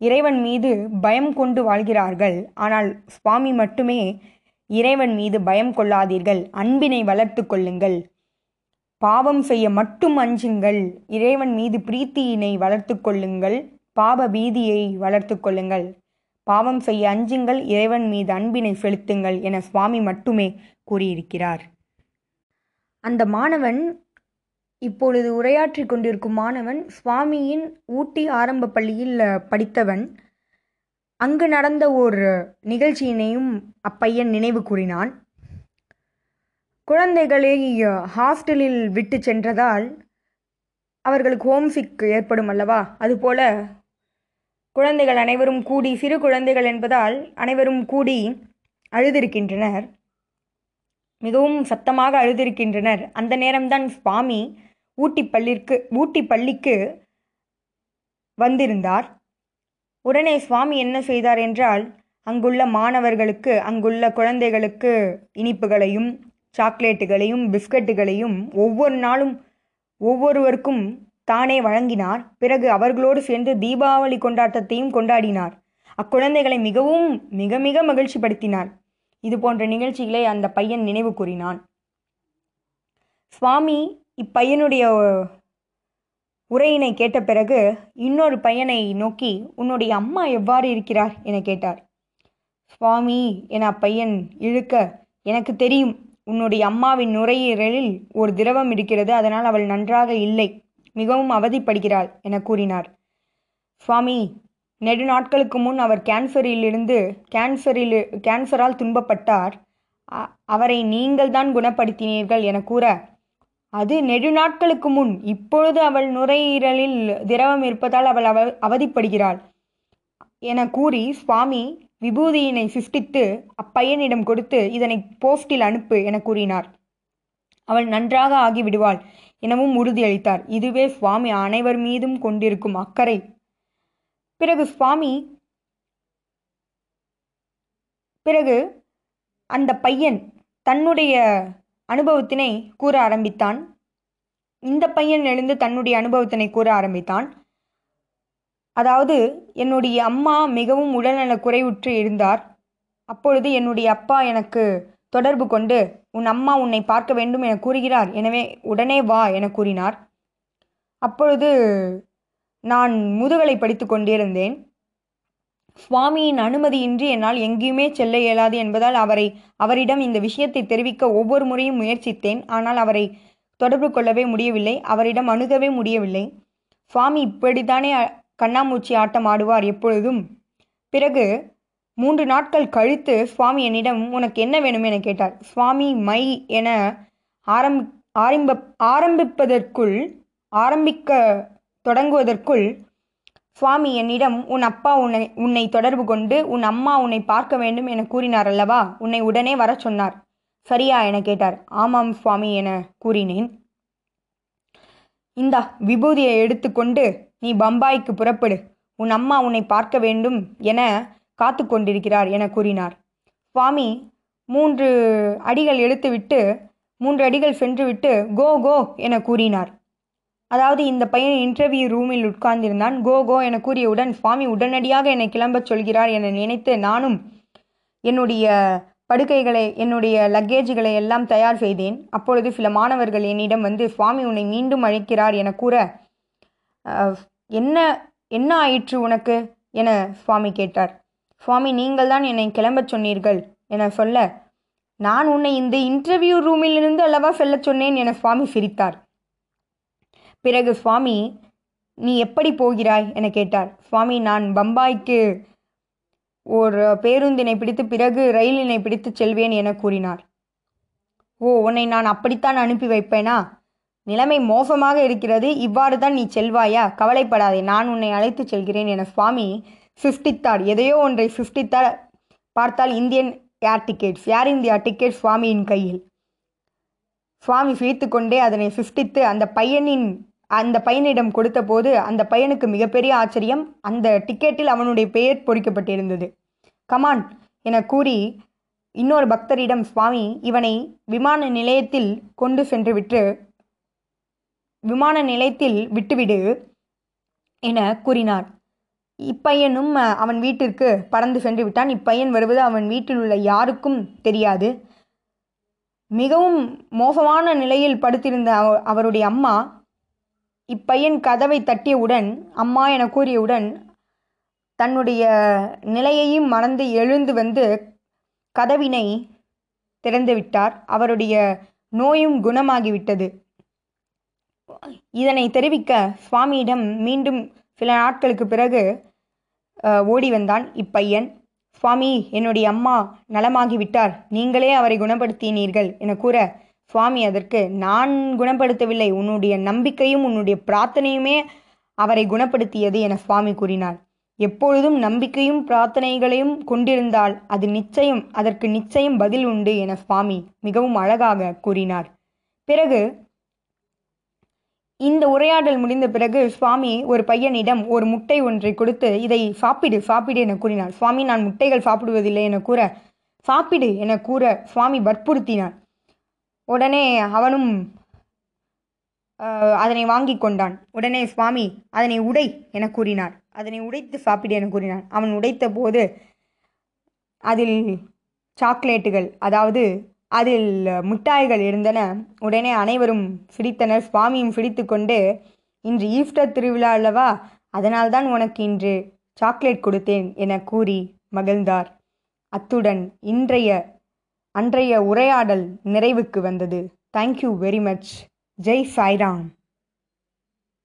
இறைவன் மீது பயம் கொண்டு வாழ்கிறார்கள். ஆனால் சுவாமி மட்டுமே இறைவன் மீது பயம் கொள்ளாதீர்கள். அன்பினை வளர்த்து கொள்ளுங்கள். பாவம் செய்ய மட்டும் அஞ்சுங்கள். இறைவன் மீது பிரீத்தியினை வளர்த்து கொள்ளுங்கள். பாவ பீதியை வளர்த்து கொள்ளுங்கள். பாவம் செய்ய அஞ்சுங்கள். இறைவன் மீது அன்பினை செலுத்துங்கள் என சுவாமி மட்டுமே கூறியிருக்கிறார். அந்த மாணவன் இப்பொழுது உரையாற்றி கொண்டிருக்கும் மாணவன் சுவாமியின் ஊட்டி ஆரம்ப பள்ளியில் படித்தவன். அங்கு நடந்த ஒரு நிகழ்ச்சியினையும் அப்பையன் நினைவு கூறினான். குழந்தைகளை ஹாஸ்டலில் விட்டு சென்றதால் அவர்களுக்கு ஹோம்சிக் ஏற்படும் அல்லவா? அதுபோல குழந்தைகள் அனைவரும் கூடி சிறு குழந்தைகள் என்பதால் அனைவரும் கூடி அழுதிருக்கின்றனர். மிகவும் சத்தமாக அழுதிருக்கின்றனர். அந்த நேரம்தான் சுவாமி ஊட்டி பள்ளிற்கு ஊட்டி பள்ளிக்கு வந்திருந்தார். உடனே சுவாமி என்ன செய்தார் என்றால் அங்குள்ள மாணவர்களுக்கு அங்குள்ள குழந்தைகளுக்கு இனிப்புகளையும் சாக்லேட்டுகளையும் பிஸ்கட்டுகளையும் ஒவ்வொரு நாளும் ஒவ்வொருவருக்கும் தானே வழங்கினார். பிறகு அவர்களோடு சேர்ந்து தீபாவளி கொண்டாட்டத்தையும் கொண்டாடினார். அக்குழந்தைகளை மிகவும் மிக மிக மகிழ்ச்சிப்படுத்தினார். இது போன்ற நிகழ்ச்சிகளை அந்த பையன் நினைவு கூறினான். சுவாமி இப்பையனுடைய உரையினை கேட்ட பிறகு இன்னொரு பையனை நோக்கி உன்னுடைய அம்மா எவ்வாறு இருக்கிறார்? என கேட்டார். சுவாமி என அப்பையன் இழுக்க எனக்கு தெரியும் உன்னுடைய அம்மாவின் நுரையீரலில் ஒரு திரவம் இருக்கிறது அதனால் அவள் நன்றாக இல்லை மிகவும் அவதிப்படுகிறாள் என கூறினார். சுவாமி நெடு நாட்களுக்கு முன் அவர் கேன்சரிலிருந்து கேன்சரில் கேன்சரால் துன்பப்பட்டார். அ- அவரை நீங்கள்தான் குணப்படுத்தினீர்கள் என கூற அது நெடுநாட்களுக்கு முன். இப்பொழுது அவள் நுரையீரலில் திரவம் இருப்பதால் அவள் அவ அவதிப்படுகிறாள். என கூறி சுவாமி விபூதியினை சிருஷ்டித்து அப்பையனிடம் கொடுத்து இதனை போஸ்டில் அனுப்பு என கூறினார். அவள் நன்றாக ஆகிவிடுவாள் எனவும் உறுதியளித்தார். இதுவே சுவாமி அனைவர் மீதும் கொண்டிருக்கும் அக்கறை. பிறகு சுவாமி பிறகு அந்த பையன் தன்னுடைய அனுபவத்தினை கூற ஆரம்பித்தான். இந்த பையன் எழுந்து தன்னுடைய அனுபவத்தினை கூற ஆரம்பித்தான். அதாவது என்னுடைய அம்மா மிகவும் உடல்நல குறைவுற்று இருந்தார் அப்பொழுது என்னுடைய அப்பா எனக்கு தொடர்பு கொண்டு உன் அம்மா உன்னை பார்க்க வேண்டும் என கூறுகிறார். எனவே உடனே வா என கூறினார். அப்பொழுது நான் முதுகலை படித்து கொண்டிருந்தேன். சுவாமியின் அனுமதியின்றி என்னால் எங்கேயுமே செல்ல இயலாது என்பதால் அவரை அவரிடம் இந்த விஷயத்தை தெரிவிக்க ஒவ்வொரு முறையும் முயற்சித்தேன். ஆனால் அவரை தொடர்பு கொள்ளவே முடியவில்லை. அவரிடம் அணுகவே முடியவில்லை. சுவாமி இப்படித்தானே கண்ணாமூச்சி ஆட்டம் ஆடுவார் எப்பொழுதும்? பிறகு மூன்று நாட்கள் கழித்து சுவாமி என்னிடம் உனக்கு என்ன வேணும்? என கேட்டார். சுவாமி மை என ஆரம்பி ஆரம்ப ஆரம்பிப்பதற்குள் ஆரம்பிக்க தொடங்குவதற்குள் சுவாமி என்னிடம் உன் அப்பா உன்னை உன்னை தொடர்பு கொண்டு உன் அம்மா உன்னை பார்க்க வேண்டும் என கூறினார் அல்லவா? உன்னை உடனே வரச் சொன்னார். சரியா என கேட்டார். ஆமாம் சுவாமி என கூறினேன். இந்தா விபூதியை எடுத்துக்கொண்டு நீ பம்பாய்க்கு புறப்படு. உன் அம்மா உன்னை பார்க்க வேண்டும் என காத்து கொண்டிருக்கிறார் என கூறினார். சுவாமி மூன்று அடிகள் எடுத்துவிட்டு மூன்று அடிகள் சென்றுவிட்டு கோ கோ என கூறினார். அதாவது இந்த பையன் இன்டர்வியூ ரூமில் உட்கார்ந்திருந்தான். கோ கோ என கூறியவுடன் சுவாமி உடனடியாக என்னை கிளம்பச் சொல்கிறார் என நினைத்து நானும் என்னுடைய படுக்கைகளை என்னுடைய லக்கேஜுகளை எல்லாம் தயார் செய்தேன். அப்பொழுது சில மாணவர்கள் என்னிடம் வந்து சுவாமி உன்னை மீண்டும் அழைக்கிறார் என கூற என்ன என்ன ஆயிற்று உனக்கு? என சுவாமி கேட்டார். சுவாமி நீங்கள்தான் என்னை கிளம்பச் சொன்னீர்கள் என சொல்ல நான் உன்னை இந்த இன்டர்வியூ ரூமிலிருந்து அல்லவா செல்லச் சொன்னேன் என சுவாமி சிரித்தார். பிறகு சுவாமி நீ எப்படி போகிறாய்? என கேட்டார். சுவாமி நான் பம்பாய்க்கு ஒரு பேருந்தினை பிடித்து பிறகு ரயிலினை பிடித்து செல்வேன் என கூறினார். ஓ உன்னை நான் அப்படித்தான் அனுப்பி வைப்பேனா? நிலைமை மோசமாக இருக்கிறது. இவ்வாறு தான் நீ செல்வாயா? கவலைப்படாதே நான் உன்னை அழைத்து செல்கிறேன் என சுவாமி சிருஷ்டித்தார். எதையோ ஒன்றை சிருஷ்டித்தார். பார்த்தால் Indian air tickets Air India ticket சுவாமியின் கையில். சுவாமி சிரித்துக்கொண்டே அதனை சிருஷ்டித்து அந்த பையனின் அந்த பையனிடம் கொடுத்தபோது அந்த பையனுக்கு மிகப்பெரிய ஆச்சரியம் அந்த டிக்கெட்டில் அவனுடைய பெயர் பொறிக்கப்பட்டிருந்தது. கமான் என கூறி இன்னொரு பக்தரிடம் சுவாமி இவனை விமான நிலையத்தில் கொண்டு சென்றுவிட்டு விமான நிலையத்தில் விட்டுவிடு என கூறினார். இப்பையனும் அவன் வீட்டிற்கு பறந்து சென்று விட்டான். இப்பையன் வருவது அவன் வீட்டில் உள்ள யாருக்கும் தெரியாது. மிகவும் மோசமான நிலையில் படுத்திருந்த அவ- அவருடைய அம்மா இப்பையன் கதவை தட்டியவுடன் அம்மா என கூறியவுடன் தன்னுடைய நிலையையும் மறந்து எழுந்து வந்து கதவினை திறந்துவிட்டார். அவருடைய நோயும் குணமாகிவிட்டது. இதனை தெரிவிக்க சுவாமியிடம் மீண்டும் சில நாட்களுக்கு பிறகு ஓடி வந்தான் இப்பையன். சுவாமி என்னுடைய அம்மா நலமாகிவிட்டார். நீங்களே அவரை குணப்படுத்தினீர்கள் என கூற சுவாமி அதற்கு நான் குணப்படுத்தவில்லை. உன்னுடைய நம்பிக்கையும் உன்னுடைய பிரார்த்தனையுமே அவரை குணப்படுத்தியது என சுவாமி கூறினார் எப்பொழுதும் நம்பிக்கையும் பிரார்த்தனைகளையும் கொண்டிருந்தால் அது நிச்சயம் அதற்கு நிச்சயம் பதில் உண்டு என சுவாமி மிகவும் அழகாக கூறினார். பிறகு இந்த உரையாடல் முடிந்த பிறகு சுவாமி ஒரு பையனிடம் ஒரு முட்டை ஒன்றை கொடுத்து இதை சாப்பிடு சாப்பிடு என கூறினார் சுவாமி நான் முட்டைகள் சாப்பிடுவதில்லை என கூற சாப்பிடு என கூற சுவாமி வற்புறுத்தினார் உடனே அவனும் அதனை வாங்கி கொண்டான். உடனே சுவாமி அதனை உடை என கூறினார். அதனை உடைத்து சாப்பிடு என கூறினான். அவன் உடைத்த போது அதில் சாக்லேட்டுகள் அதாவது அதில் மிட்டாய்கள் இருந்தன. உடனே அனைவரும் சிரித்தனர். சுவாமியும் சிரித்துக்கொண்டு இன்று ஈஸ்டர் திருவிழா அல்லவா? அதனால்தான் உனக்கு இன்று சாக்லேட் கொடுத்தேன் என கூறி மகிழ்ந்தார். அத்துடன் இன்றைய அன்றைய உரையாடல் நிறைவுக்கு வந்தது. Thank you very much Jai Sairam.